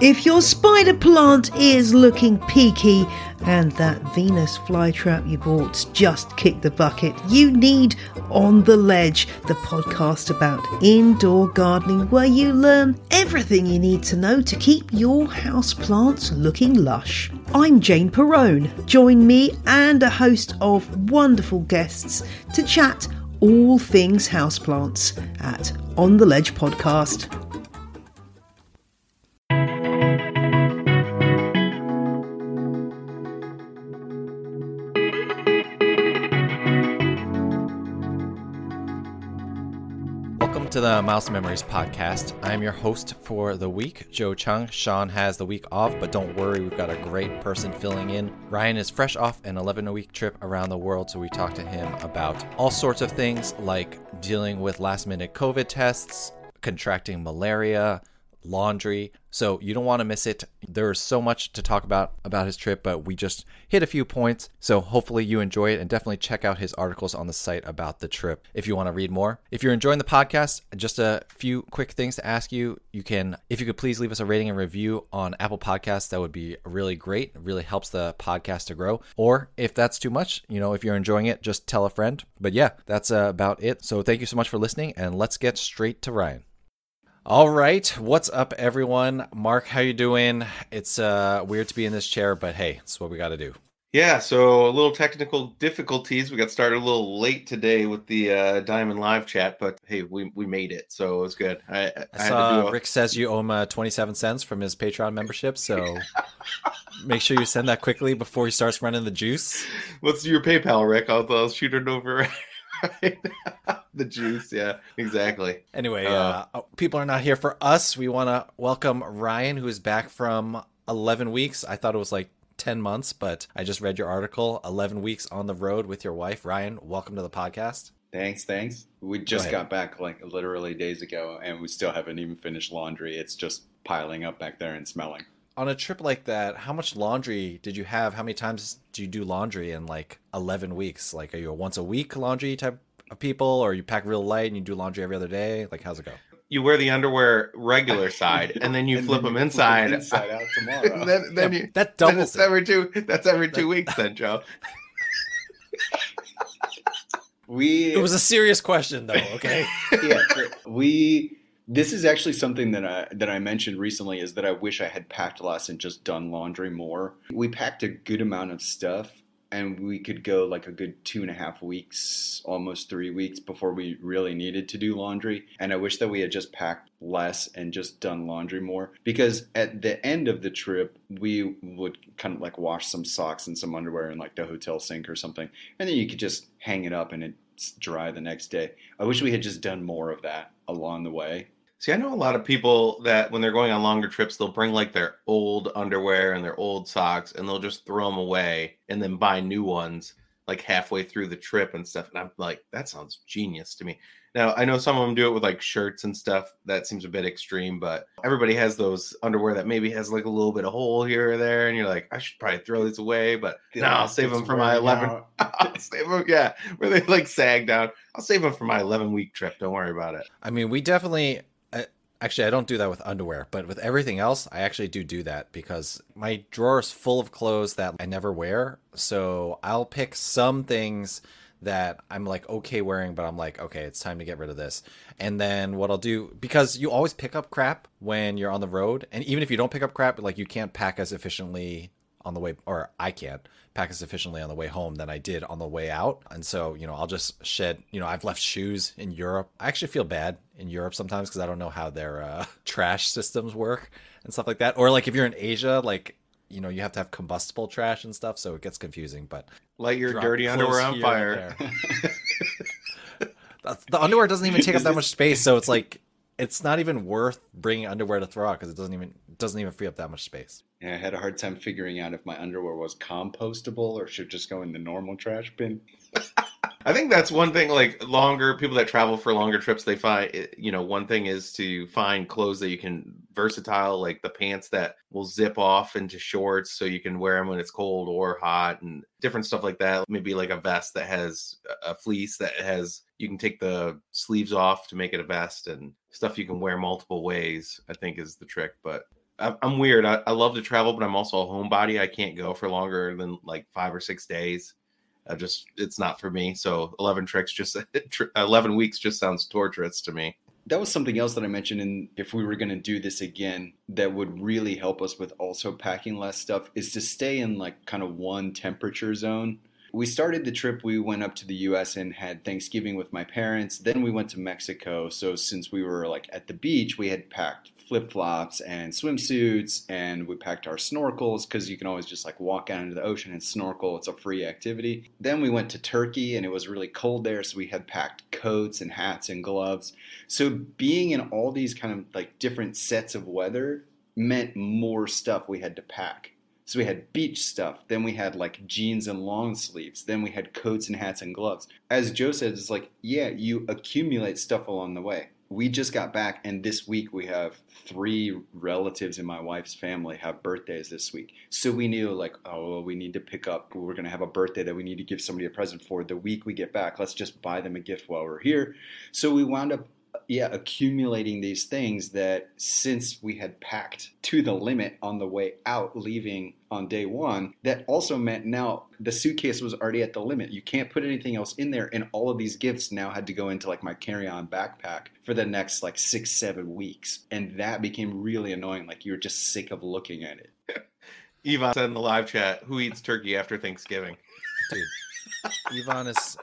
If your spider plant is looking peaky and that Venus flytrap you bought just kicked the bucket, you need On the Ledge, the podcast about indoor gardening where you learn everything you need to know to keep your house plants looking lush. I'm Jane Perrone. Join me and a host of wonderful guests to chat all things houseplants at On the Ledge podcast. To the Miles to Memories podcast. I'm your host for the week, Joe Cheung. Shawn has the week off, but don't worry, we've got a great person filling in. Ryan is fresh off an 11 week trip around the world, so we talked to him about all sorts of things like dealing with last minute COVID tests, contracting malaria, laundry. So you don't want to miss it. There's so much to talk about about his trip, but we just hit a few points. So hopefully you enjoy it and definitely check out his articles on the site about the trip if you want to read more. If you're enjoying the podcast, just a few quick things to ask you. You can if you could please leave us a rating and review on Apple Podcasts, that would be really great. It really helps the podcast to grow. Or if that's too much, you know, if you're enjoying it, just tell a friend. But yeah, that's about it. So thank you so much for listening and let's get straight to Ryan. All right, what's up, everyone? Mark, how you doing? It's uh, weird to be in this chair, but hey, it's what we got to do. Yeah, so a little technical difficulties. We got started a little late today with the uh, Diamond Live chat, but hey, we, we made it, so it was good. I, I, I saw a... Rick says you owe him uh, 27 cents from his Patreon membership, so make sure you send that quickly before he starts running the juice. What's your PayPal, Rick? I'll, I'll shoot it over. the juice, yeah, exactly. Anyway, uh, uh, people are not here for us. We want to welcome Ryan, who is back from 11 weeks. I thought it was like 10 months, but I just read your article 11 weeks on the road with your wife. Ryan, welcome to the podcast. Thanks, thanks. We just got back like literally days ago, and we still haven't even finished laundry. It's just piling up back there and smelling on a trip like that, how much laundry did you have? How many times do you do laundry in like 11 weeks? Like, are you a once a week laundry type of people, or you pack real light and you do laundry every other day? Like, how's it go? You wear the underwear regular side, and then you and flip then them you inside. Flip inside out tomorrow. then, then you, that doubles then every two. That's every two weeks, then Joe. we. It was a serious question, though. Okay. yeah, we this is actually something that I that I mentioned recently is that I wish I had packed less and just done laundry more. We packed a good amount of stuff and we could go like a good two and a half weeks, almost three weeks before we really needed to do laundry. And I wish that we had just packed less and just done laundry more because at the end of the trip, we would kind of like wash some socks and some underwear in like the hotel sink or something. And then you could just hang it up and it's dry the next day. I wish we had just done more of that along the way See, I know a lot of people that when they're going on longer trips, they'll bring like their old underwear and their old socks and they'll just throw them away and then buy new ones like halfway through the trip and stuff. And I'm like, that sounds genius to me. Now, I know some of them do it with like shirts and stuff. That seems a bit extreme, but everybody has those underwear that maybe has like a little bit of hole here or there. And you're like, I should probably throw these away, but no, I'll save them for my 11. I'll save them. Yeah. Where they like sag down. I'll save them for my 11 week trip. Don't worry about it. I mean, we definitely Actually, I don't do that with underwear, but with everything else, I actually do do that because my drawer is full of clothes that I never wear. So I'll pick some things that I'm like okay wearing, but I'm like, okay, it's time to get rid of this. And then what I'll do, because you always pick up crap when you're on the road, and even if you don't pick up crap, like you can't pack as efficiently on the way, or I can't pack as efficiently on the way home than I did on the way out. And so, you know, I'll just shed, you know, I've left shoes in Europe. I actually feel bad in Europe sometimes because I don't know how their uh, trash systems work and stuff like that. Or like if you're in Asia, like, you know, you have to have combustible trash and stuff. So it gets confusing, but light your dirty underwear on fire. the underwear doesn't even take up that much space. So it's like, it's not even worth bringing underwear to throw out because it doesn't even doesn't even free up that much space. Yeah, I had a hard time figuring out if my underwear was compostable or should just go in the normal trash bin. I think that's one thing. Like longer people that travel for longer trips, they find eh, you know one thing is to find clothes that you can versatile, like the pants that will zip off into shorts, so you can wear them when it's cold or hot, and different stuff like that. Maybe like a vest that has a fleece that has you can take the sleeves off to make it a vest, and stuff you can wear multiple ways. I think is the trick, but I'm weird. I, I love to travel, but I'm also a homebody. I can't go for longer than like five or six days. I just it's not for me. So 11 tricks just 11 weeks just sounds torturous to me. That was something else that I mentioned and if we were going to do this again that would really help us with also packing less stuff is to stay in like kind of one temperature zone. We started the trip, we went up to the US and had Thanksgiving with my parents. Then we went to Mexico. So since we were like at the beach, we had packed flip flops and swimsuits, and we packed our snorkels because you can always just like walk out into the ocean and snorkel. It's a free activity. Then we went to Turkey, and it was really cold there, so we had packed coats and hats and gloves. So being in all these kind of like different sets of weather meant more stuff we had to pack. So we had beach stuff, then we had like jeans and long sleeves, then we had coats and hats and gloves. As Joe said, it's like, yeah, you accumulate stuff along the way. We just got back, and this week we have three relatives in my wife's family have birthdays this week. So we knew, like, oh, well, we need to pick up, we're going to have a birthday that we need to give somebody a present for the week we get back. Let's just buy them a gift while we're here. So we wound up yeah, accumulating these things that since we had packed to the limit on the way out, leaving on day one, that also meant now the suitcase was already at the limit. You can't put anything else in there, and all of these gifts now had to go into like my carry on backpack for the next like six, seven weeks. And that became really annoying. Like you're just sick of looking at it. Yvonne said in the live chat, "Who eats turkey after Thanksgiving?" Dude, Yvonne is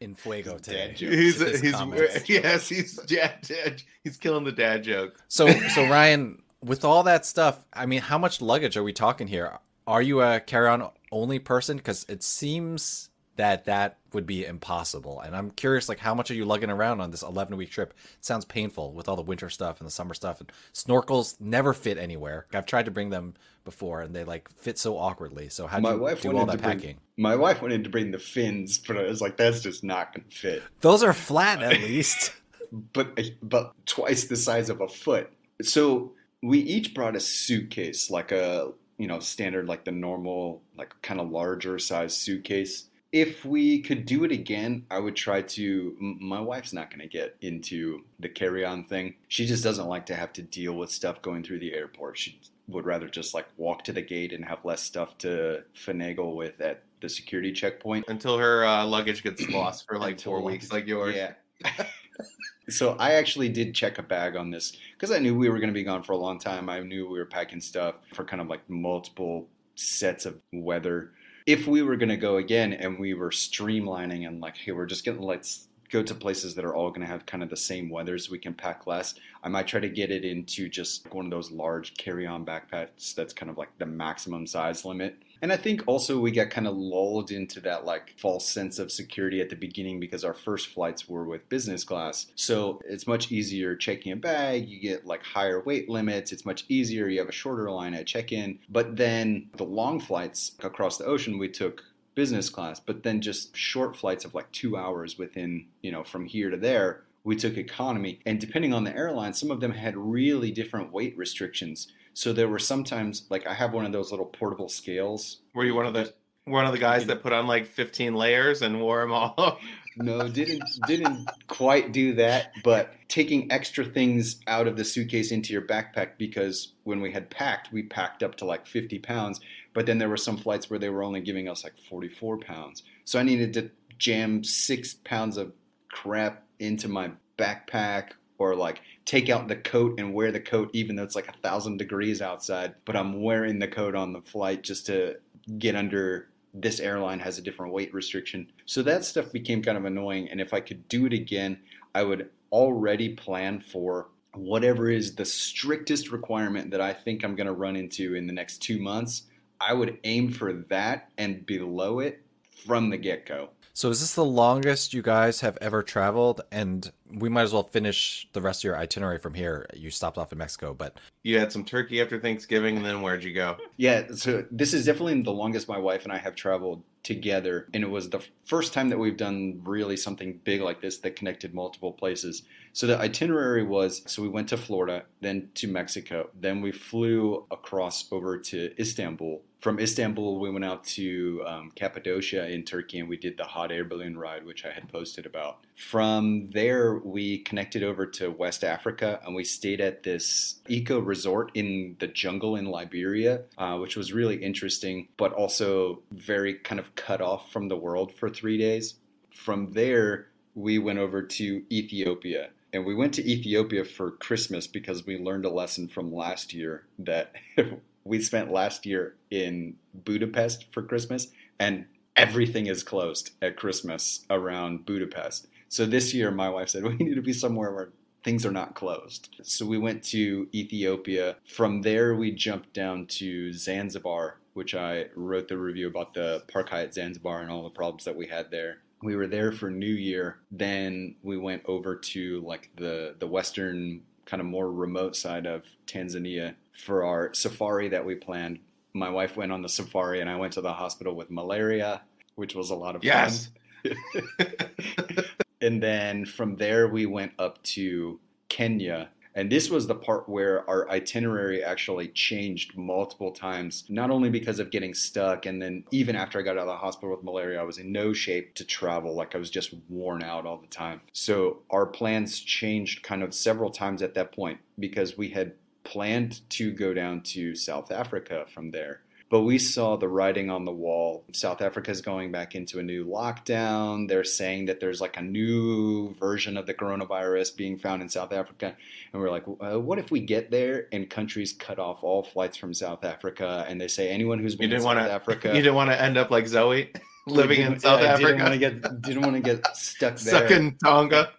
in fuego today. Dad. He's, he's yes, he's dad, dad, he's killing the dad joke. So, so Ryan, with all that stuff, I mean, how much luggage are we talking here? Are you a carry-on only person? Because it seems that that would be impossible. And I'm curious, like, how much are you lugging around on this 11 week trip? It sounds painful with all the winter stuff and the summer stuff. And snorkels never fit anywhere. I've tried to bring them before, and they like fit so awkwardly. So how do My you wife do all that bring, packing? My wife wanted to bring the fins, but I was like, that's just not going to fit. Those are flat at least. but but twice the size of a foot. So we each brought a suitcase, like a you know standard, like the normal, like kind of larger size suitcase. If we could do it again, I would try to. My wife's not going to get into the carry-on thing. She just doesn't like to have to deal with stuff going through the airport. She would rather just like walk to the gate and have less stuff to finagle with at the security checkpoint. Until her uh, luggage gets lost for like four weeks, like yours. Yeah. so I actually did check a bag on this because I knew we were going to be gone for a long time. I knew we were packing stuff for kind of like multiple sets of weather. If we were going to go again and we were streamlining and like, hey, we're just going to let's go to places that are all going to have kind of the same weather so we can pack less. I might try to get it into just one of those large carry-on backpacks that's kind of like the maximum size limit. And I think also we got kind of lulled into that like false sense of security at the beginning because our first flights were with business class. So it's much easier checking a bag, you get like higher weight limits, it's much easier, you have a shorter line at check-in. But then the long flights across the ocean we took business class, but then just short flights of like 2 hours within, you know, from here to there we took economy and depending on the airline some of them had really different weight restrictions so there were sometimes like i have one of those little portable scales Were you one of the one of the guys that put on like 15 layers and wore them all? no didn't didn't quite do that but taking extra things out of the suitcase into your backpack because when we had packed we packed up to like 50 pounds but then there were some flights where they were only giving us like 44 pounds so i needed to jam six pounds of crap into my backpack or like take out the coat and wear the coat even though it's like a thousand degrees outside but i'm wearing the coat on the flight just to get under this airline has a different weight restriction. So that stuff became kind of annoying and if i could do it again i would already plan for whatever is the strictest requirement that i think i'm going to run into in the next two months i would aim for that and below it from the get-go So is this the longest you guys have ever traveled? And we might as well finish the rest of your itinerary from here. You stopped off in Mexico, but you had some turkey after Thanksgiving, and then where'd you go? Yeah, so this is definitely the longest my wife and I have traveled together. And it was the first time that we've done really something big like this that connected multiple places. So the itinerary was so we went to Florida, then to Mexico, then we flew across over to Istanbul. From Istanbul, we went out to um, Cappadocia in Turkey and we did the hot air balloon ride, which I had posted about. From there, we connected over to West Africa and we stayed at this eco resort in the jungle in Liberia, uh, which was really interesting, but also very kind of cut off from the world for three days. From there, we went over to Ethiopia. And we went to Ethiopia for Christmas because we learned a lesson from last year that we spent last year in Budapest for Christmas, and everything is closed at Christmas around Budapest. So this year, my wife said, we need to be somewhere where things are not closed. So we went to Ethiopia. From there, we jumped down to Zanzibar, which I wrote the review about the Park Hyatt Zanzibar and all the problems that we had there. We were there for New Year. Then we went over to like the the western kind of more remote side of Tanzania for our safari that we planned. My wife went on the safari and I went to the hospital with malaria, which was a lot of Yes. fun. and then from there we went up to Kenya. And this was the part where our itinerary actually changed multiple times, not only because of getting stuck, and then even after I got out of the hospital with malaria, I was in no shape to travel. Like I was just worn out all the time. So our plans changed kind of several times at that point because we had planned to go down to South Africa from there. But we saw the writing on the wall. South Africa is going back into a new lockdown. They're saying that there's like a new version of the coronavirus being found in South Africa. And we're like, uh, what if we get there and countries cut off all flights from South Africa and they say anyone who's been in South want to. Africa. You didn't want to end up like Zoe, living in South yeah, Africa, Didn't want to get didn't want to get stuck there. stuck in Tonga.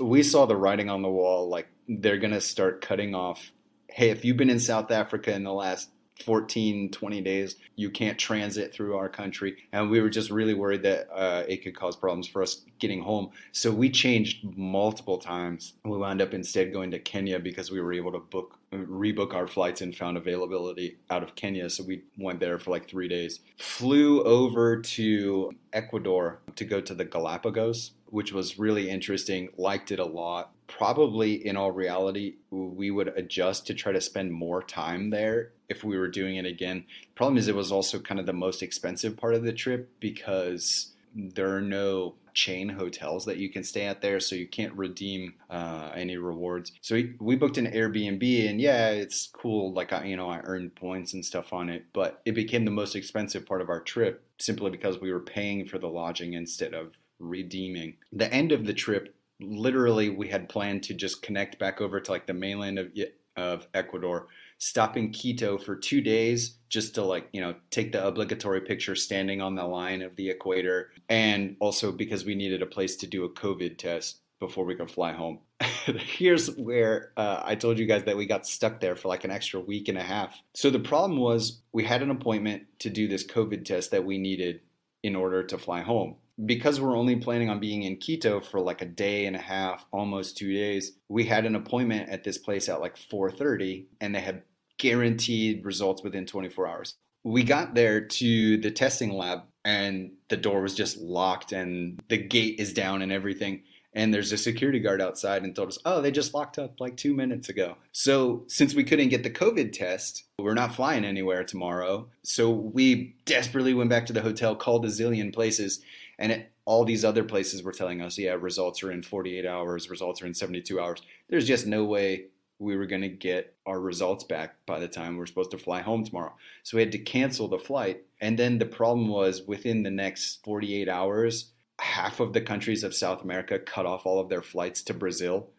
we saw the writing on the wall like they're going to start cutting off hey if you've been in south africa in the last 14 20 days you can't transit through our country. And we were just really worried that uh, it could cause problems for us getting home. So we changed multiple times. We wound up instead going to kenya because we were able to book rebook our flights and found availability out of kenya. So we went there for like three days. Flew over to ecuador to go to the galapagos which was really interesting liked it a lot probably in all reality we would adjust to try to spend more time there if we were doing it again. Problem is it was also kind of the most expensive part of the trip because there are no chain hotels that you can stay at there so you can't redeem uh, any rewards. So we, we booked an airbnb and yeah it's cool like I, you know i earned points and stuff on it but it became the most expensive part of our trip simply because we were paying for the lodging instead of redeeming. The end of the trip literally we had planned to just connect back over to like the mainland of of Ecuador, stop in Quito for two days just to like you know take the obligatory picture standing on the line of the equator, and also because we needed a place to do a COVID test before we could fly home. Here's where uh, I told you guys that we got stuck there for like an extra week and a half. So the problem was we had an appointment to do this COVID test that we needed in order to fly home because we're only planning on being in Quito for like a day and a half, almost 2 days. We had an appointment at this place at like 4:30 and they had guaranteed results within 24 hours. We got there to the testing lab and the door was just locked and the gate is down and everything. And there's a security guard outside and told us, oh, they just locked up like two minutes ago. So, since we couldn't get the COVID test, we're not flying anywhere tomorrow. So, we desperately went back to the hotel, called a zillion places, and it, all these other places were telling us, yeah, results are in 48 hours, results are in 72 hours. There's just no way we were going to get our results back by the time we we're supposed to fly home tomorrow. So we had to cancel the flight. And then the problem was within the next 48 hours, half of the countries of South America cut off all of their flights to Brazil.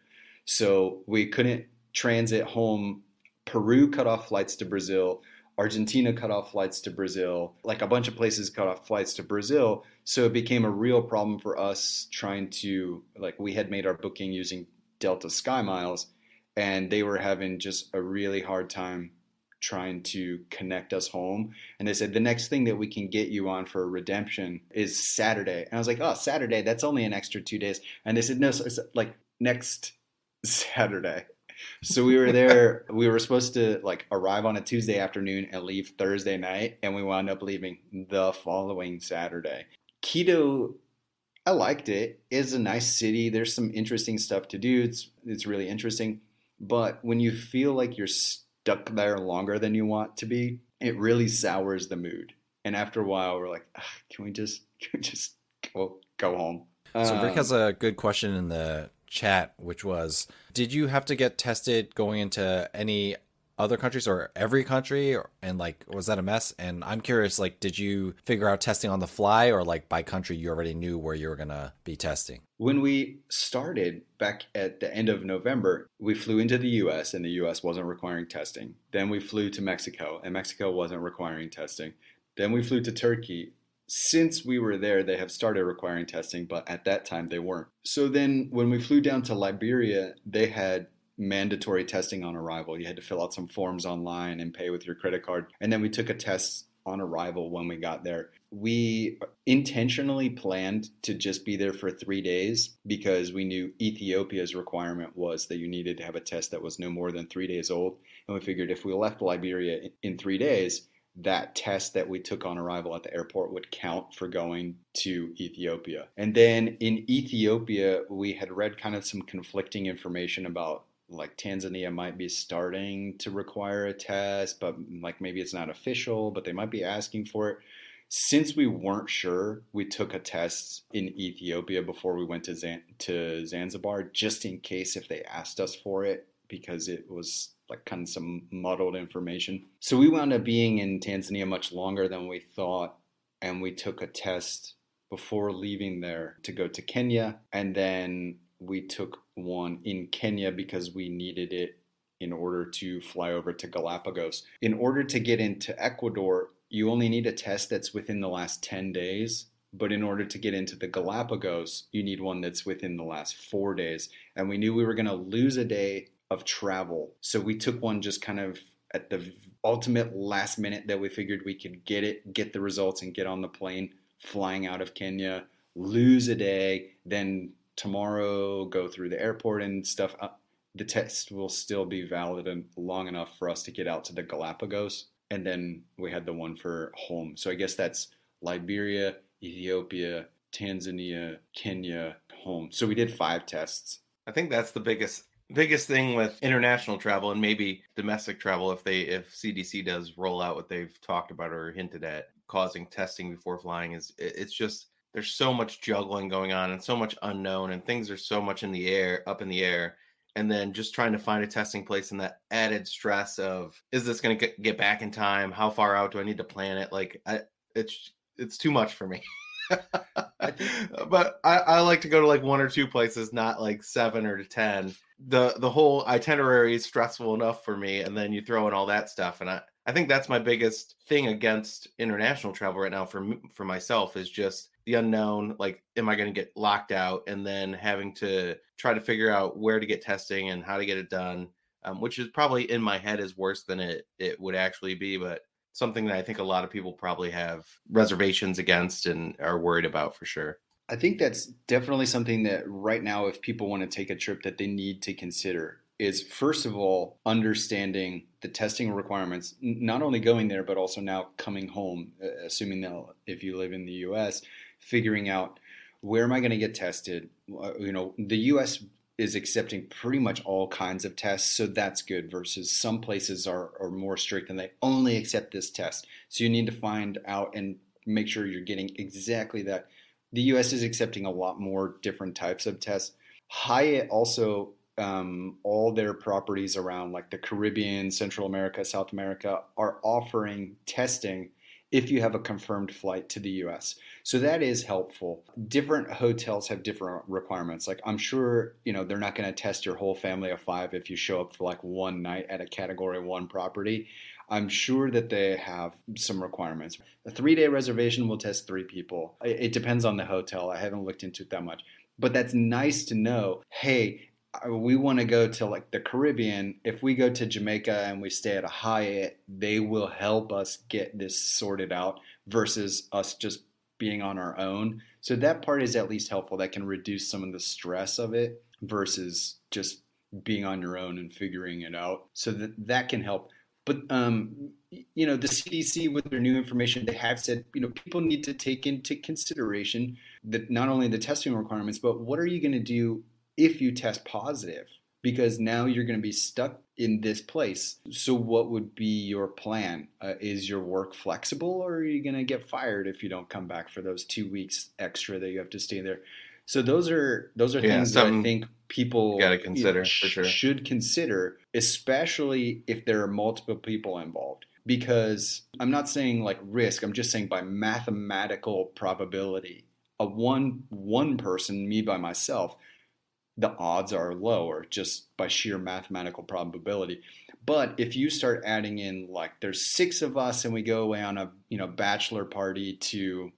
So we couldn't transit home. Peru cut off flights to Brazil. Argentina cut off flights to Brazil. Like a bunch of places cut off flights to Brazil. So it became a real problem for us trying to, like, we had made our booking using Delta Sky Miles, and they were having just a really hard time trying to connect us home. And they said, the next thing that we can get you on for a redemption is Saturday. And I was like, oh, Saturday, that's only an extra two days. And they said, no, so it's like next Saturday. So we were there, we were supposed to like arrive on a Tuesday afternoon and leave Thursday night. And we wound up leaving the following Saturday. Quito, I liked it. It's a nice city. There's some interesting stuff to do. It's, it's really interesting. But when you feel like you're stuck there longer than you want to be, it really sours the mood. And after a while, we're like, can we just, can we just go, go home? So Rick Um, has a good question in the chat, which was, did you have to get tested going into any other countries or every country, or, and like was that a mess? And I'm curious, like, did you figure out testing on the fly, or like by country you already knew where you were gonna be testing? When we started back at the end of November, we flew into the US and the US wasn't requiring testing. Then we flew to Mexico and Mexico wasn't requiring testing. Then we flew to Turkey. Since we were there, they have started requiring testing, but at that time they weren't. So then when we flew down to Liberia, they had mandatory testing on arrival. You had to fill out some forms online and pay with your credit card. And then we took a test on arrival when we got there. We intentionally planned to just be there for three days because we knew Ethiopia's requirement was that you needed to have a test that was no more than three days old. And we figured if we left Liberia in three days, that test that we took on arrival at the airport would count for going to Ethiopia. And then in Ethiopia, we had read kind of some conflicting information about like Tanzania might be starting to require a test, but like maybe it's not official, but they might be asking for it. Since we weren't sure, we took a test in Ethiopia before we went to Zan- to Zanzibar, just in case if they asked us for it, because it was like kind of some muddled information. So we wound up being in Tanzania much longer than we thought, and we took a test before leaving there to go to Kenya, and then we took one in Kenya because we needed it in order to fly over to Galapagos. In order to get into Ecuador, you only need a test that's within the last 10 days. But in order to get into the Galapagos, you need one that's within the last four days. And we knew we were going to lose a day of travel. So we took one just kind of at the ultimate last minute that we figured we could get it, get the results, and get on the plane flying out of Kenya, lose a day, then tomorrow go through the airport and stuff. Uh, the test will still be valid and long enough for us to get out to the Galapagos. And then we had the one for home. So I guess that's Liberia, Ethiopia, Tanzania, Kenya, home. So we did five tests. I think that's the biggest biggest thing with international travel and maybe domestic travel if they if CDC does roll out what they've talked about or hinted at causing testing before flying is it's just there's so much juggling going on and so much unknown and things are so much in the air up in the air. And then just trying to find a testing place and that added stress of is this going to get back in time? How far out do I need to plan it? Like I it's it's too much for me. But I, I like to go to like one or two places, not like seven or ten. The the whole itinerary is stressful enough for me, and then you throw in all that stuff, and I I think that's my biggest thing against international travel right now for for myself is just the unknown. Like, am I going to get locked out, and then having to try to figure out where to get testing and how to get it done, um, which is probably in my head is worse than it it would actually be, but something that I think a lot of people probably have reservations against and are worried about for sure. I think that's definitely something that right now, if people want to take a trip, that they need to consider is first of all understanding the testing requirements, not only going there but also now coming home, assuming that if you live in the U.S., figuring out where am I going to get tested. You know, the U.S. is accepting pretty much all kinds of tests, so that's good. Versus some places are are more strict and they only accept this test. So you need to find out and make sure you're getting exactly that the U.S. is accepting a lot more different types of tests. Hyatt also, um, all their properties around like the Caribbean, Central America, South America are offering testing if you have a confirmed flight to the U.S. So that is helpful. Different hotels have different requirements. Like I'm sure you know they're not going to test your whole family of five if you show up for like one night at a Category One property. I'm sure that they have some requirements. A three day reservation will test three people. It depends on the hotel. I haven't looked into it that much. But that's nice to know. Hey, uh, we want to go to like the Caribbean. If we go to Jamaica and we stay at a Hyatt, they will help us get this sorted out versus us just being on our own. So that part is at least helpful. That can reduce some of the stress of it versus just being on your own and figuring it out. So that that can help. But um, you know, the CDC with their new information, they have said you know people need to take into consideration that not only the testing requirements, but what are you going to do if you test positive? Because now you're going to be stuck in this place. So, what would be your plan? Uh, is your work flexible, or are you going to get fired if you don't come back for those two weeks extra that you have to stay there? So those are those are Yeah, things that I think people gotta know, consider, for sure. should consider, especially if there are multiple people involved. Because I'm not saying like risk, I'm just saying by mathematical probability, a one one person, me by myself, the odds are lower just by sheer mathematical probability. But if you start adding in like there's six of us and we go away on a you know bachelor party to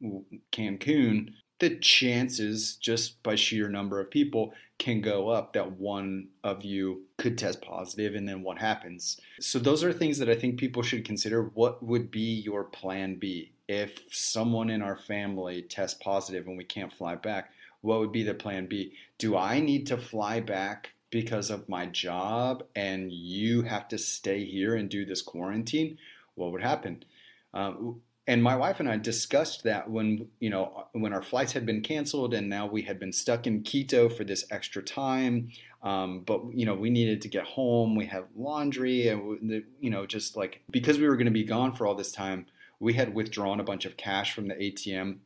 Cancun, the chances just by sheer number of people can go up that one of you could test positive and then what happens. So those are things that I think people should consider. What would be your plan B if someone in our family tests positive and we can't fly back? What would be the plan B? Do I need to fly back because of my job and you have to stay here and do this quarantine? What would happen? Um, and my wife and I discussed that when you know when our flights had been canceled and now we had been stuck in Quito for this extra time. Um, but you know we needed to get home. We had laundry and you know just like because we were going to be gone for all this time, we had withdrawn a bunch of cash from the ATM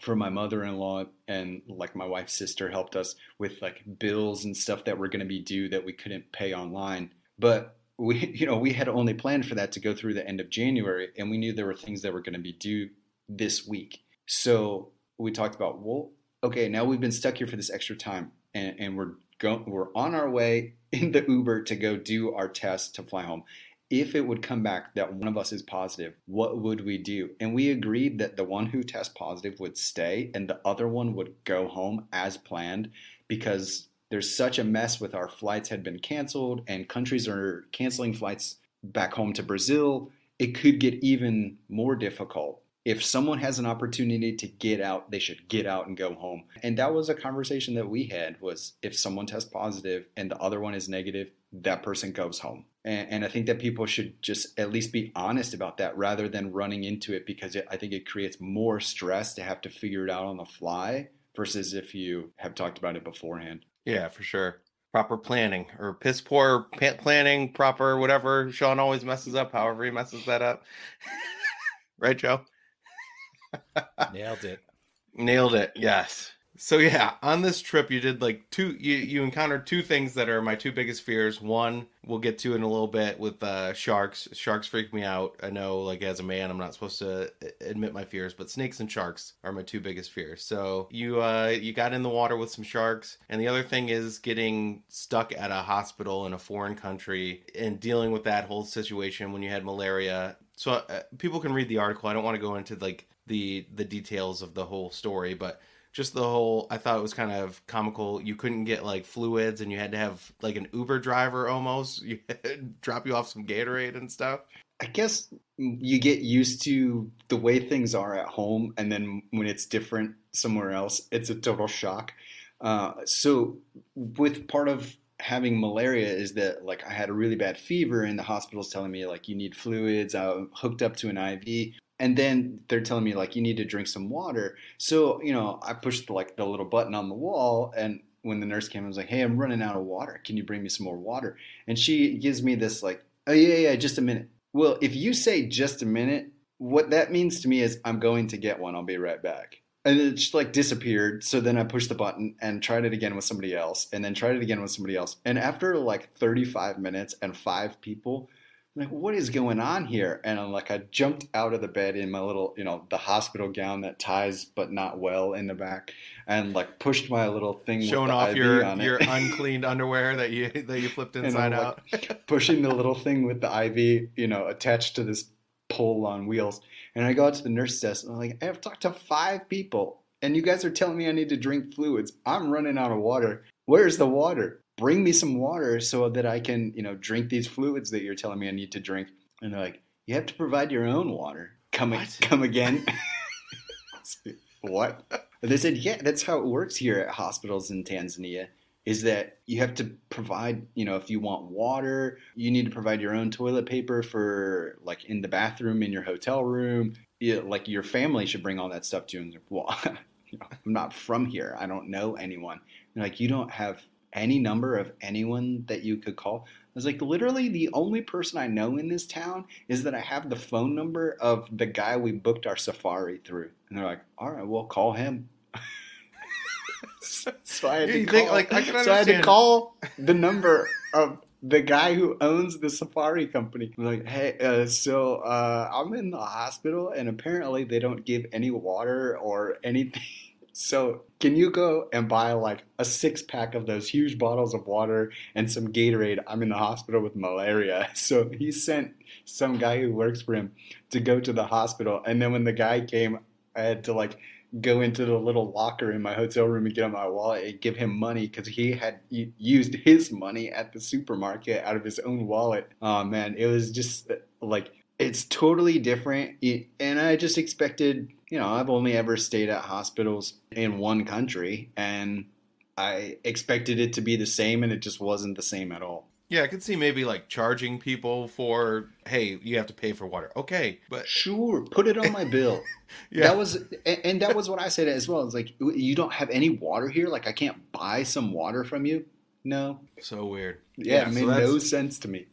for my mother-in-law and like my wife's sister helped us with like bills and stuff that were going to be due that we couldn't pay online. But we you know we had only planned for that to go through the end of January and we knew there were things that were going to be due this week. So we talked about well okay now we've been stuck here for this extra time and, and we're go, we're on our way in the Uber to go do our test to fly home. If it would come back that one of us is positive, what would we do? And we agreed that the one who tests positive would stay and the other one would go home as planned because there's such a mess with our flights had been canceled and countries are canceling flights back home to Brazil. It could get even more difficult. If someone has an opportunity to get out, they should get out and go home. And that was a conversation that we had was if someone tests positive and the other one is negative, that person goes home. And, and I think that people should just at least be honest about that rather than running into it because it, I think it creates more stress to have to figure it out on the fly versus if you have talked about it beforehand. Yeah, for sure. Proper planning or piss poor pa- planning, proper whatever. Shawn always messes up, however he messes that up. right, Joe? Nailed it. Nailed it. Yes. So yeah, on this trip you did like two you you encountered two things that are my two biggest fears. One, we'll get to in a little bit with uh sharks. Sharks freak me out. I know like as a man I'm not supposed to admit my fears, but snakes and sharks are my two biggest fears. So you uh you got in the water with some sharks and the other thing is getting stuck at a hospital in a foreign country and dealing with that whole situation when you had malaria. So uh, people can read the article. I don't want to go into like the the details of the whole story, but just the whole I thought it was kind of comical. You couldn't get like fluids and you had to have like an Uber driver almost you drop you off some Gatorade and stuff. I guess you get used to the way things are at home, and then when it's different somewhere else, it's a total shock. Uh, so, with part of having malaria is that like I had a really bad fever, and the hospital's telling me like you need fluids. I'm hooked up to an IV, and then they're telling me like you need to drink some water. So you know, I pushed like the little button on the wall, and when the nurse came, I was like, "Hey, I'm running out of water. Can you bring me some more water?" And she gives me this like, "Oh yeah, yeah, just a minute." Well, if you say just a minute, what that means to me is I'm going to get one. I'll be right back. And it just like disappeared. So then I pushed the button and tried it again with somebody else, and then tried it again with somebody else. And after like 35 minutes and five people, I'm like, what is going on here? And I'm like, I jumped out of the bed in my little, you know, the hospital gown that ties but not well in the back, and like pushed my little thing, with Showing the off IV your your uncleaned underwear that you that you flipped inside out. pushing the little thing with the IV, you know, attached to this pole on wheels. And I go out to the nurse desk and I'm like, I have talked to five people and you guys are telling me I need to drink fluids. I'm running out of water. Where's the water? Bring me some water so that I can, you know, drink these fluids that you're telling me I need to drink. And they're like, you have to provide your own water. Come, What? come again. what? They said, yeah, that's how it works here at hospitals in Tanzania is that you have to provide, you know, if you want water, you need to provide your own toilet paper for like in the bathroom in your hotel room. Yeah, like your family should bring all that stuff to you. And they're, well, you know, I'm not from here. I don't know anyone. They're like, you don't have any number of anyone that you could call. I was like, literally, the only person I know in this town is that I have the phone number of the guy we booked our safari through. And they're like, all right, we'll call him. so I had Yeah, to call, think, like, I so I had to call the number of the guy who owns the safari company. I'm like, hey, uh, so uh, I'm in the hospital, and apparently they don't give any water or anything. So can you go and buy like a six pack of those huge bottles of water and some Gatorade? I'm in the hospital with malaria. So he sent some guy who works for him to go to the hospital, and then when the guy came, I had to like go into the little locker in my hotel room and get out my wallet and give him money because he had used his money at the supermarket out of his own wallet. Oh man, it was just like it's totally different. And I just expected, you know, I've only ever stayed at hospitals in one country and I expected it to be the same and it just wasn't the same at all. Yeah, I could see maybe like charging people for, hey, you have to pay for water. Okay, but Sure, put it on my bill. yeah, That was, and that was what I said as well. It's like you don't have any water here. Like I can't buy some water from you. No, so weird. yeah, it made that's- no sense to me.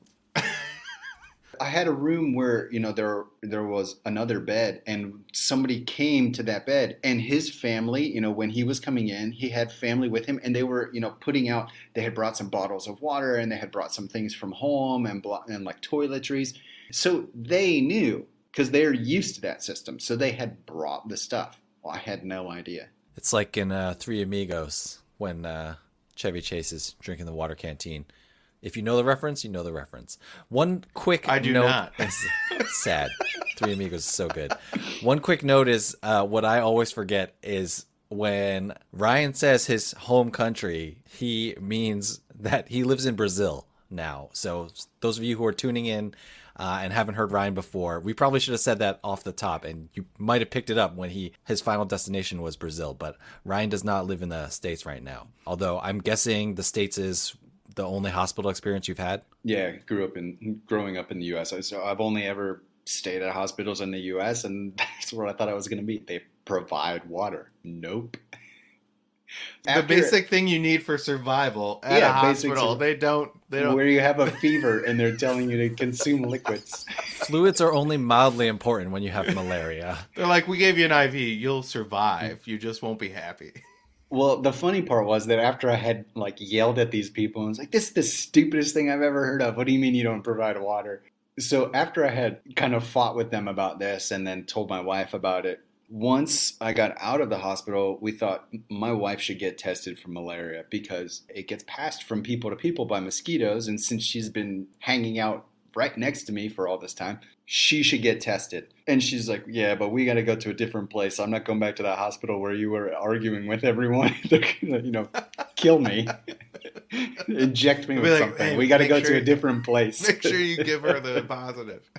I had a room where you know there there was another bed, and somebody came to that bed, and his family, you know, when he was coming in, he had family with him, and they were you know putting out. They had brought some bottles of water, and they had brought some things from home, and and like toiletries. So they knew because they're used to that system. So they had brought the stuff. Well, I had no idea. It's like in uh, Three Amigos when uh, Chevy Chase is drinking the water canteen. If you know the reference, you know the reference. One quick I do note not. is sad. Three Amigos is so good. One quick note is uh, what I always forget is when Ryan says his home country, he means that he lives in Brazil now. So those of you who are tuning in uh, and haven't heard Ryan before, we probably should have said that off the top, and you might have picked it up when he his final destination was Brazil. But Ryan does not live in the states right now. Although I'm guessing the states is the only hospital experience you've had. Yeah, grew up in growing up in the U.S. So I've only ever stayed at hospitals in the U.S. and that's where I thought I was going to be. They provide water. Nope. the After- basic thing you need for survival at Yeah, a hospital. sur- They don't. They don't. where you have a fever and they're telling you to consume liquids. Fluids are only mildly important when you have malaria. They're like, we gave you an IV. You'll survive. You just won't be happy. Well, the funny part was that after I had like yelled at these people and was like, "This is the stupidest thing I've ever heard of. What do you mean you don't provide water?" So after I had kind of fought with them about this and then told my wife about it, once I got out of the hospital, we thought my wife should get tested for malaria because it gets passed from people to people by mosquitoes, and since she's been hanging out right next to me for all this time, she should get tested. And she's like, Yeah, but we got to go to a different place. I'm not going back to that hospital where you were arguing with everyone. They're going to, you know, kill me, inject me with like, something. "Hey, we got to go sure to a different place. Make sure you give her the positive.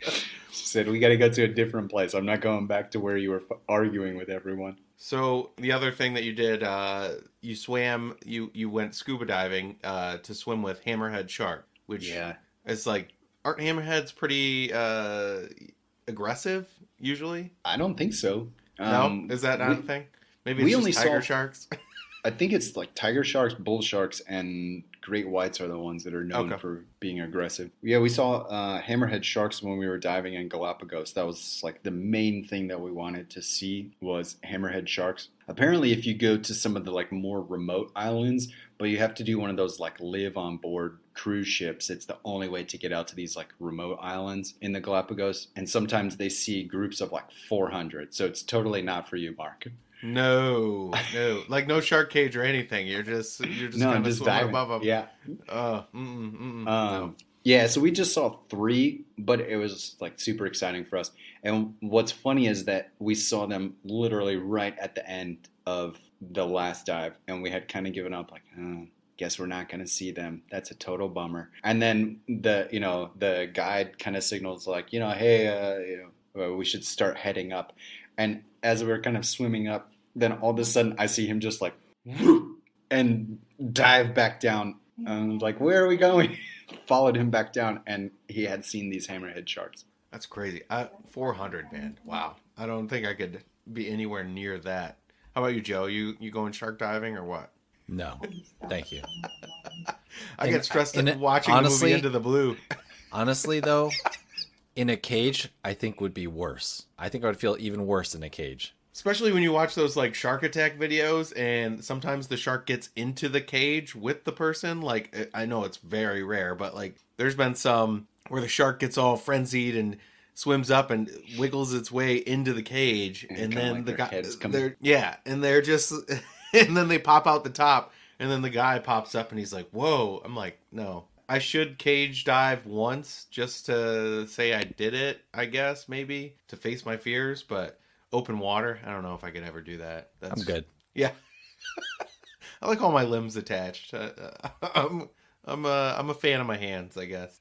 she said, We got to go to a different place. I'm not going back to where you were f- arguing with everyone. So the other thing that you did, uh, you swam. You you went scuba diving uh, to swim with hammerhead shark, which Yeah. Is like aren't hammerheads pretty uh, aggressive usually? I don't think so. No, Um, is that not we- a thing? Maybe we it's only tiger saw- sharks. I think it's like tiger sharks, bull sharks, and great whites are the ones that are known Okay. for being aggressive. Yeah, we saw uh, hammerhead sharks when we were diving in Galapagos. That was like the main thing that we wanted to see was hammerhead sharks. Apparently, if you go to some of the like more remote islands, but you have to do one of those like live on board cruise ships. It's the only way to get out to these like remote islands in the Galapagos. And sometimes they see groups of like 400. So it's totally not for you, Mark. no, no, like no shark cage or anything. You're just you're just no, kind of swimming diving. above them. Yeah. Uh, mm-mm, mm-mm, Um, no. Yeah, so we just saw three, but it was like super exciting for us. And what's funny is that we saw them literally right at the end of the last dive, and we had kind of given up, like, oh, guess we're not going to see them. That's a total bummer. And then the, you know, the guide kind of signals like, you know, hey, uh, you know, uh, we should start heading up. And as we are kind of swimming up, then all of a sudden I see him just like, and dive back down. And like, where are we going? Followed him back down, and he had seen these hammerhead sharks. That's crazy. I, 400, man. Wow. I don't think I could be anywhere near that. How about you, Joe? You you going shark diving or what? No, thank you. I In- get stressed in watching honestly- the movie Into the Blue. Honestly, though, in a cage, I think would be worse. I think I would feel even worse in a cage Especially when you watch those like shark attack videos and sometimes the shark gets into the cage with the person. Like I know it's very rare, but like there's been some where the shark gets all frenzied and swims up and wiggles its way into the cage And and, then like the guy heads come- yeah, and they're just and then they pop out the top and then the guy pops up and he's like, "Whoa." I'm like, "No. I should cage dive once just to say I did it, I guess, maybe to face my fears, but open water, I don't know if I could ever do that. That's I'm good. Yeah. I like all my limbs attached. Uh, I'm I'm a, I'm a fan of my hands, I guess.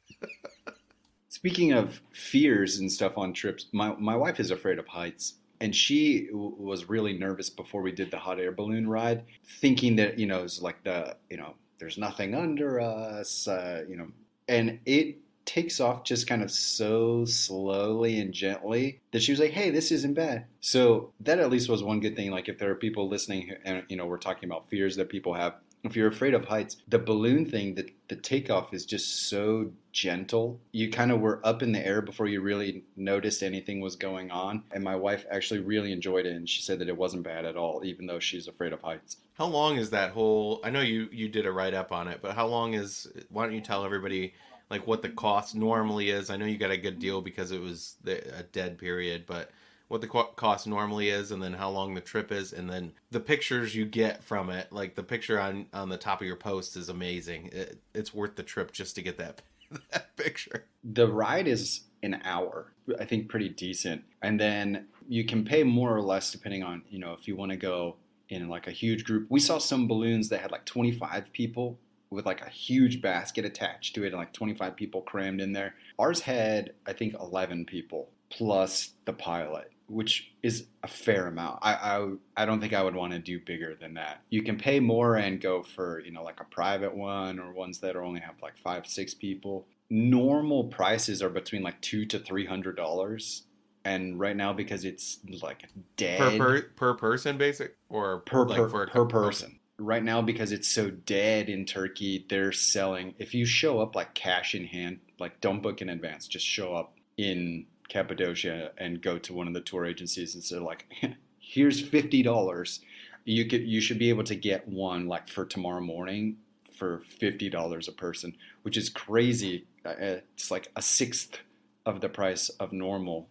Speaking of fears and stuff on trips, my, my wife is afraid of heights. And she w- was really nervous before we did the hot air balloon ride, thinking that, you know, it's like the, you know, there's nothing under us, uh, you know, and it takes off just kind of so slowly and gently that she was like, hey, this isn't bad. So that at least was one good thing. Like, if there are people listening and, you know, we're talking about fears that people have, if you're afraid of heights, the balloon thing, the, the takeoff is just so gentle. You kind of were up in the air before you really noticed anything was going on. And my wife actually really enjoyed it, and she said that it wasn't bad at all, even though she's afraid of heights. How long is that whole? I know you you did a write up on it, but how long is? Why don't you tell everybody like what the cost normally is? I know you got a good deal because it was a dead period, but what the cost normally is, and then how long the trip is, and then the pictures you get from it. Like the picture on on the top of your post is amazing. It, it's worth the trip just to get that that picture. The ride is an hour, I think pretty decent. And then you can pay more or less depending on, you know, if you want to go in like a huge group. We saw some balloons that had like 25 people with like a huge basket attached to it and like 25 people crammed in there. Ours had, I think, 11 people plus the pilot, which is a fair amount. I, I, I don't think I would want to do bigger than that. You can pay more and go for, you know, like a private one or ones that only have like five, six people. Normal prices are between like two to three hundred dollars. And right now, because it's like dead per per, per person basic or per, like per, per couple- person. Right now, because it's so dead in Turkey, they're selling. If you show up like cash in hand, like don't book in advance, just show up in Cappadocia and go to one of the tour agencies and say like, "Here's fifty dollars. You could you should be able to get one like for tomorrow morning for fifty dollars a person, which is crazy. Uh, It's like a sixth of the price of normal.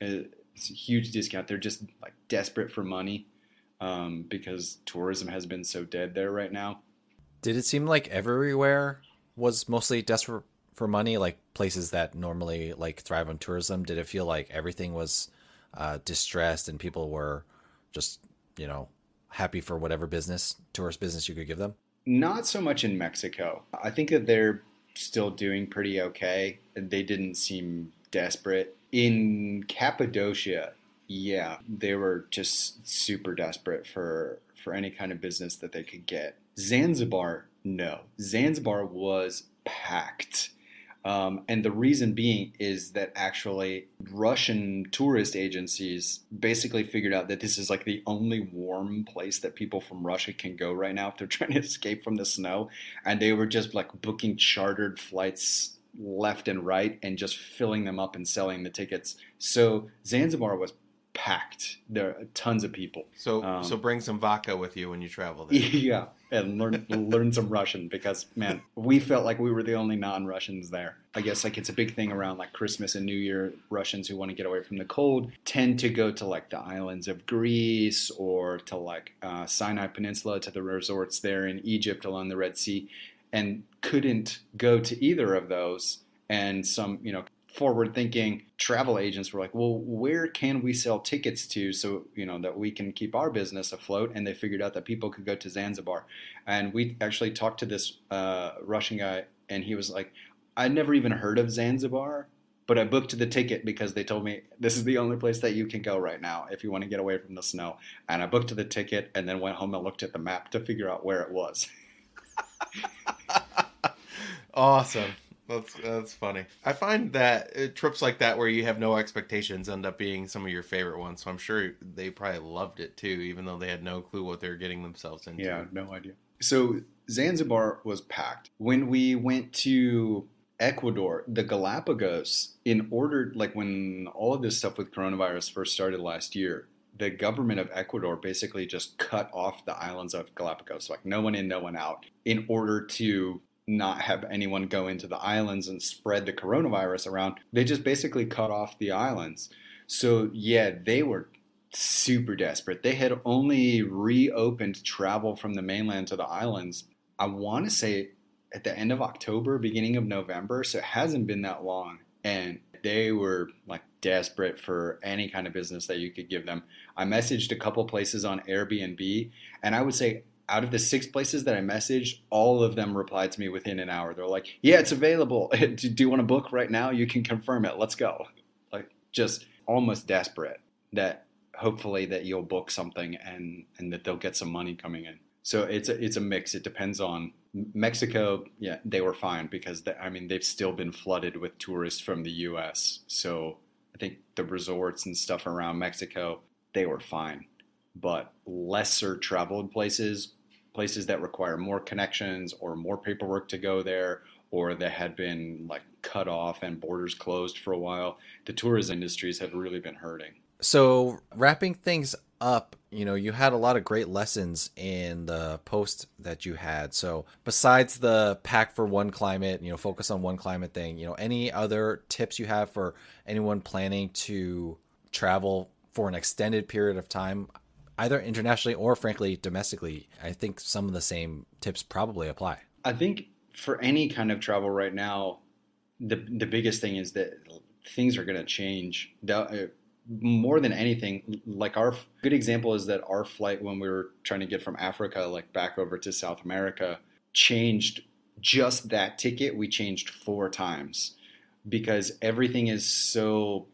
Uh, It's a huge discount. They're just like desperate for money um, because tourism has been so dead there right now. Did it seem like everywhere was mostly desperate for money, like places that normally like thrive on tourism? Did it feel like everything was uh, distressed and people were just, you know, happy for whatever business, tourist business you could give them? Not so much in Mexico. I think that they're still doing pretty okay. They didn't seem desperate. In Cappadocia, yeah, they were just super desperate for for any kind of business that they could get. Zanzibar, no. Zanzibar was packed. Um, and the reason being is that actually Russian tourist agencies basically figured out that this is like the only warm place that people from Russia can go right now if they're trying to escape from the snow. And they were just like booking chartered flights left and right and just filling them up and selling the tickets. So Zanzibar was packed. There are tons of people. So Um, so bring some vodka with you when you travel there. Yeah, and learn learn some Russian because man, we felt like we were the only non-Russians there. I guess like it's a big thing around like Christmas and New Year. Russians who want to get away from the cold tend to go to like the islands of Greece or to like uh, Sinai Peninsula to the resorts there in Egypt along the Red Sea, and couldn't go to either of those. And some you know forward thinking travel agents were like, well, where can we sell tickets to so, you know, that we can keep our business afloat? And they figured out that people could go to Zanzibar. And we actually talked to this uh, Russian guy, and he was like, I'd never even heard of Zanzibar, but I booked the ticket because they told me this is the only place that you can go right now if you want to get away from the snow. And I booked the ticket and then went home and looked at the map to figure out where it was. awesome. That's that's funny. I find that uh, trips like that where you have no expectations end up being some of your favorite ones. So I'm sure they probably loved it too, even though they had no clue what they were getting themselves into. Yeah, no idea. So Zanzibar was packed. When we went to Ecuador, the Galapagos, in order, like when all of this stuff with coronavirus first started last year, the government of Ecuador basically just cut off the islands of Galapagos, like no one in, no one out, in order to not have anyone go into the islands and spread the coronavirus around. They just basically cut off the islands. So, yeah, they were super desperate. They had only reopened travel from the mainland to the islands, I want to say at the end of October, beginning of November. So it hasn't been that long. And they were like desperate for any kind of business that you could give them. I messaged a couple places on Airbnb, and I would say out of the six places that I messaged, all of them replied to me within an hour. They're like, "Yeah, it's available. Do you want to book right now? You can confirm it. Let's go." Like just almost desperate that hopefully that you'll book something and and that they'll get some money coming in. So it's a, it's a mix. It depends on Mexico. Yeah, they were fine because I mean they've still been flooded with tourists from the U.S. So I think the resorts and stuff around Mexico they were fine, but lesser traveled places, places that require more connections or more paperwork to go there, or that had been like cut off and borders closed for a while, the tourism industries have really been hurting. So wrapping things up, you know, you had a lot of great lessons in the post that you had. So besides the pack for one climate, you know, focus on one climate thing, you know, any other tips you have for anyone planning to travel for an extended period of time, either internationally or frankly domestically? I think some of the same tips probably apply. I think for any kind of travel right now, the the biggest thing is that things are going to change. The, uh, more than anything, like our good example is that our flight when we were trying to get from Africa, like back over to South America, changed just that ticket. We changed four times because everything is so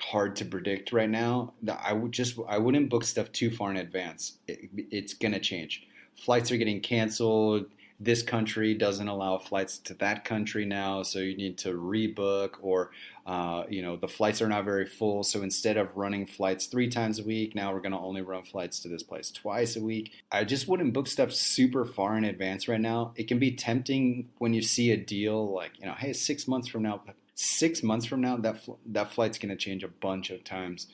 hard to predict right now I would just I wouldn't book stuff too far in advance. It, it's gonna change. Flights are getting canceled this country doesn't allow flights to that country now, so you need to rebook, or uh, you know the flights are not very full. So instead of running flights three times a week, now we're to only run flights to this place twice a week. I just wouldn't book stuff super far in advance right now. It can be tempting when you see a deal like you know, hey, six months from now, six months from now, that fl- that flight's going to change a bunch of times,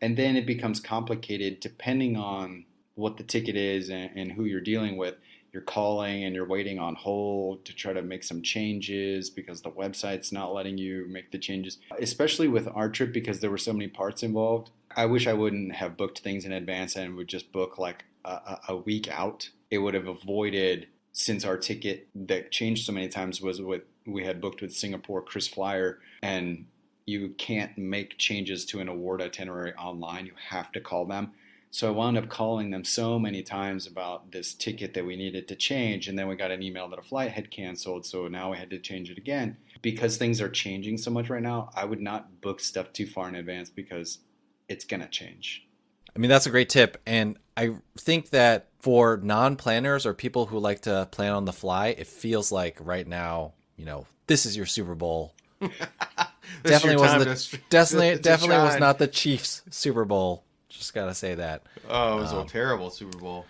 and then it becomes complicated depending on what the ticket is and, and who you're dealing with you're calling and you're waiting on hold to try to make some changes because the website's not letting you make the changes. Especially with our trip because there were so many parts involved. I wish I wouldn't have booked things in advance and would just book like a, a week out. It would have avoided since our ticket that changed so many times was what we had booked with Singapore KrisFlyer, and you can't make changes to an award itinerary online. You have to call them. So I wound up calling them so many times about this ticket that we needed to change. And then we got an email that a flight had canceled. So now we had to change it again. Because things are changing so much right now, I would not book stuff too far in advance because it's going to change. I mean, that's a great tip. And I think that for non planners or people who like to plan on the fly, it feels like right now, you know, this is your Super Bowl. definitely wasn't the, definitely definitely was not the Chiefs Super Bowl just gotta say that. Oh, it was um, a terrible Super Bowl.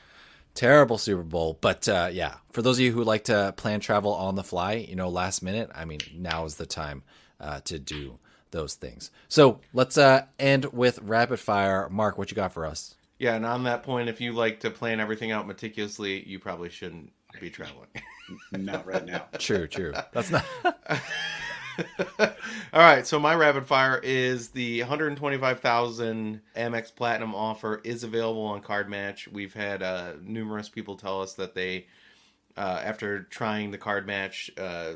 Terrible Super Bowl, but uh, yeah, for those of you who like to plan travel on the fly, you know, last minute. I mean, now is the time uh, to do those things. So let's uh, end with rapid fire. Mark, what you got for us? Yeah, and on that point, if you like to plan everything out meticulously, you probably shouldn't be traveling. not right now. True, true. That's not. All right, so my rapid fire is the 125,000 Amex Platinum offer is available on Card Match. We've had uh, numerous people tell us that they, uh, after trying the Card Match, uh,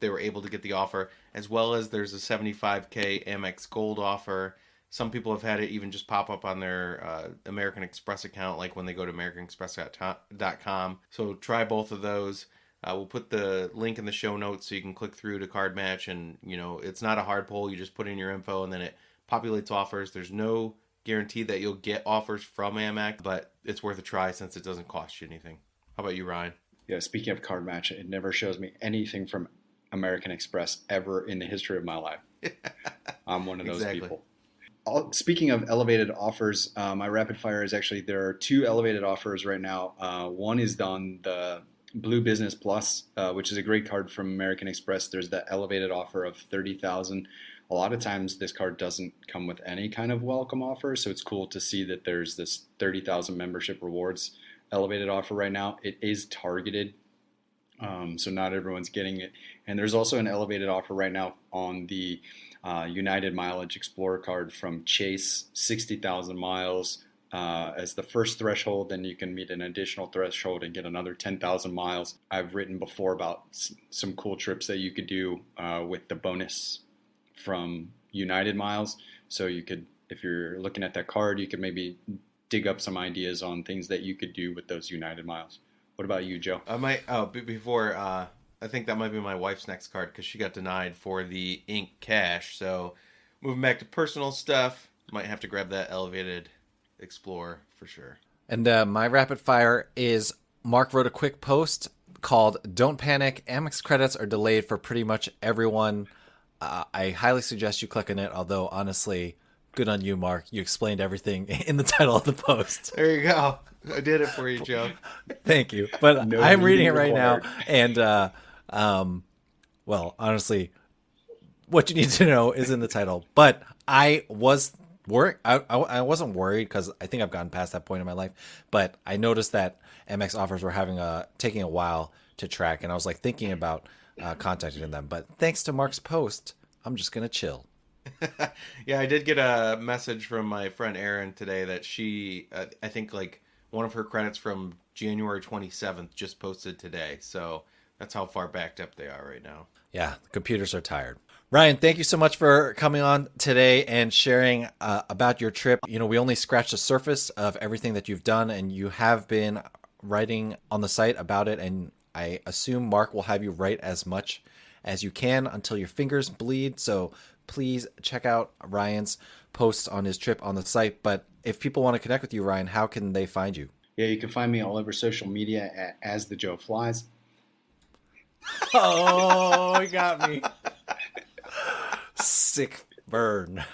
they were able to get the offer, as well as there's a 75k Amex Gold offer. Some people have had it even just pop up on their uh, American Express account, like when they go to AmericanExpress.com. So try both of those. Uh, we'll put the link in the show notes so you can click through to card match. And you know it's not a hard pull. You just put in your info and then it populates offers. There's no guarantee that you'll get offers from amex but it's worth a try since it doesn't cost you anything. How about you ryan? Yeah speaking of card match it never shows me anything from american express ever in the history of my life. I'm one of those exactly. people speaking of elevated offers, uh, my rapid fire is actually there are two elevated offers right now. Uh, one is on the Blue Business Plus, uh, which is a great card from American Express. There's the elevated offer of thirty thousand a lot of times this card doesn't come with any kind of welcome offer. So it's cool to see that there's this 30,000 membership rewards elevated offer right now. It is targeted. Um, so not everyone's getting it. And there's also an elevated offer right now on the uh, United Mileage Explorer card from Chase, 60,000 miles uh, as the first threshold. Then you can meet an additional threshold and get another 10,000 miles. I've written before about s- some cool trips that you could do uh, with the bonus from United Miles. So you could, if you're looking at that card, you could maybe dig up some ideas on things that you could do with those United Miles. What about you, Joe? I might. Oh, before uh, I think that might be my wife's next card because she got denied for the ink cash. So moving back to personal stuff, might have to grab that elevated Explorer for sure. And uh, my rapid fire is Mark wrote a quick post called "Don't Panic." Amex credits are delayed for pretty much everyone. Uh, I highly suggest you click on it. Although honestly, good on you, Mark. You explained everything in the title of the post. There you go. I did it for you, Joe. Thank you. But No I'm reading it right required. now, and uh, um, well, honestly, what you need to know is in the title. But I was worried. I, I, I wasn't worried because I think I've gotten past that point in my life. But I noticed that Amex offers were having a taking a while to track, and I was like thinking about uh, contacting them. But thanks to Mark's post, I'm just gonna chill. yeah, I did get a message from my friend Erin today that she, uh, I think like one of her credits from January 27th just posted today. So that's how far backed up they are right now. Yeah, the computers are tired. Ryan, thank you so much for coming on today and sharing uh, about your trip. You know, we only scratched the surface of everything that you've done, and you have been writing on the site about it. And I assume Mark will have you write as much as you can until your fingers bleed. So please check out Ryan's posts on his trip on the site. But if people want to connect with you, Ryan, how can they find you? Yeah, you can find me all over social media at As the Joe Flies. Oh, you got me. Sick burn.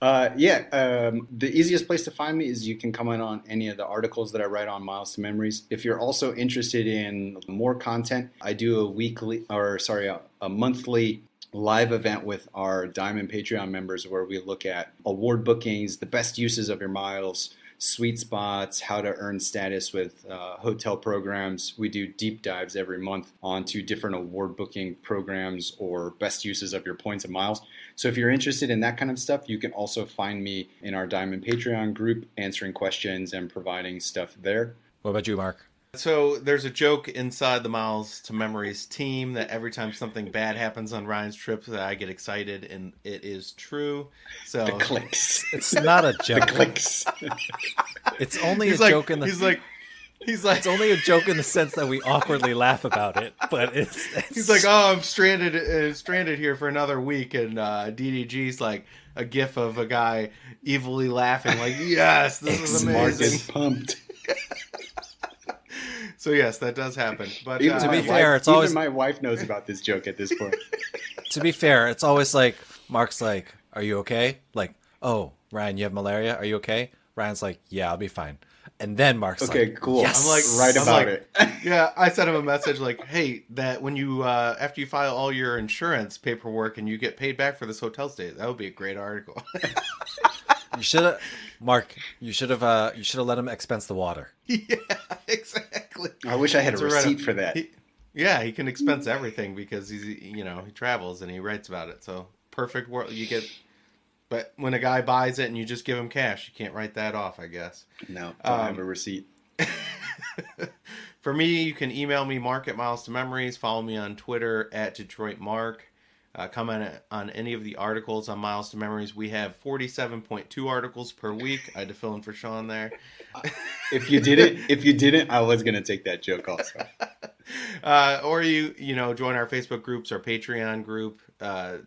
Uh, yeah, um, the easiest place to find me is you can comment on any of the articles that I write on Miles to Memories. If you're also interested in more content, I do a weekly, or sorry, a, a monthly live event with our Diamond Patreon members where we look at award bookings, the best uses of your miles, sweet spots, how to earn status with uh, hotel programs. We do deep dives every month onto different award booking programs or best uses of your points and miles. So if you're interested in that kind of stuff, you can also find me in our Diamond Patreon group answering questions and providing stuff there. What about you, Mark? So there's a joke inside the Miles to Memories team that every time something bad happens on Ryan's trip that I get excited and it is true. So The clicks. It's not a joke. The clicks. It's only he's a like joke in the. he's like he's like it's only a joke in the sense that we awkwardly laugh about it, but it's. it's He's like, oh, I'm stranded, uh, stranded here for another week, and uh, DDG's like a gif of a guy evilly laughing, like, yes, this is Mark amazing. is pumped. So yes, that does happen. But Even uh, To be fair, wife- it's always- even my wife knows about this joke at this point. to be fair, it's always like Mark's like, "Are you okay?" Like, "Oh, Ryan, you have malaria? Are you okay?" Ryan's like, "Yeah, I'll be fine." And then Mark's like, Okay, like, cool. Yes. I'm like right about like, it. yeah, I sent him a message like, "Hey, that when you uh, after you file all your insurance paperwork and you get paid back for this hotel stay, that would be a great article." "You should have, Mark. You should have. Uh, you should have let him expense the water." yeah, exactly. I wish I had a It's a receipt for that. He- yeah, he can expense everything because he's you know he travels and he writes about it. So perfect world you get. But when a guy buys it and you just give him cash, you can't write that off. I guess. No, don't Um, have a receipt. For me, you can email me Mark at Miles to Memories. Follow me on Twitter at Detroit Mark. Uh, comment on any of the articles on Miles to Memories. We have forty-seven point two articles per week. I had to fill in for Shawn there. If you didn't, if you didn't, I was gonna take that joke also. uh, or you you know join our Facebook groups, our Patreon group, uh,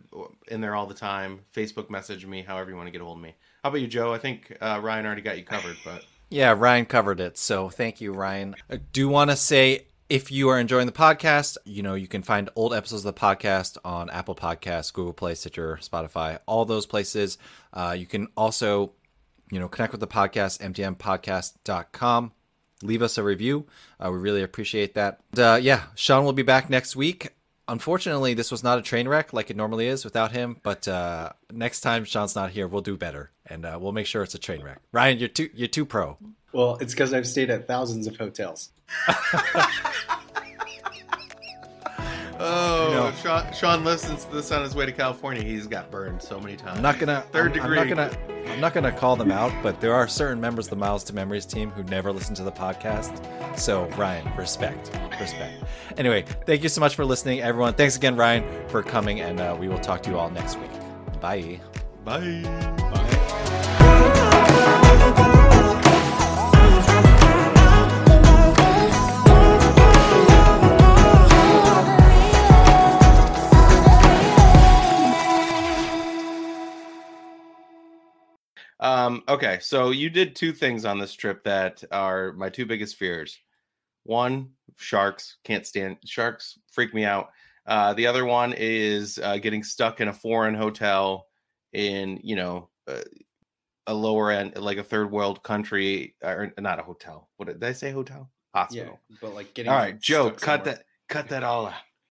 in there all the time. Facebook message me, however you want to get a hold of me. How about you, Joe? I think uh, Ryan already got you covered, but Yeah, Ryan covered it. So thank you, Ryan. I do want to say if you are enjoying the podcast, you know, you can find old episodes of the podcast on Apple Podcasts, Google Play, Stitcher, Spotify, all those places. Uh, you can also, you know, connect with the podcast, mtmpodcast.com. Leave us a review. Uh, we really appreciate that. And, uh, yeah, Shawn will be back next week unfortunately, this was not a train wreck like it normally is without him. But uh, next time Shawn's not here, we'll do better, and uh, we'll make sure it's a train wreck. Ryan, you're too you're too pro. Well, it's because I've stayed at thousands of hotels. Oh, know- Shawn, Shawn listens to this on his way to California. He's got burned so many times. I'm not gonna Third I'm- degree. I'm not gonna I'm not gonna call them out, but there are certain members of the Miles to Memories team who never listen to the podcast. So Ryan, respect, respect. Anyway, thank you so much for listening, everyone. Thanks again, Ryan, for coming, and uh, we will talk to you all next week. Bye. Bye. Bye. Um, okay, so you did two things on this trip that are my two biggest fears. One, sharks. Can't stand sharks. Freak me out. Uh, the other one is uh, getting stuck in a foreign hotel in, you know, uh, a lower end, like a third world country, or not a hotel. What did I say? Hotel, Yeah, hospital. but like getting All right, Joe, cut somewhere. that, cut that all out.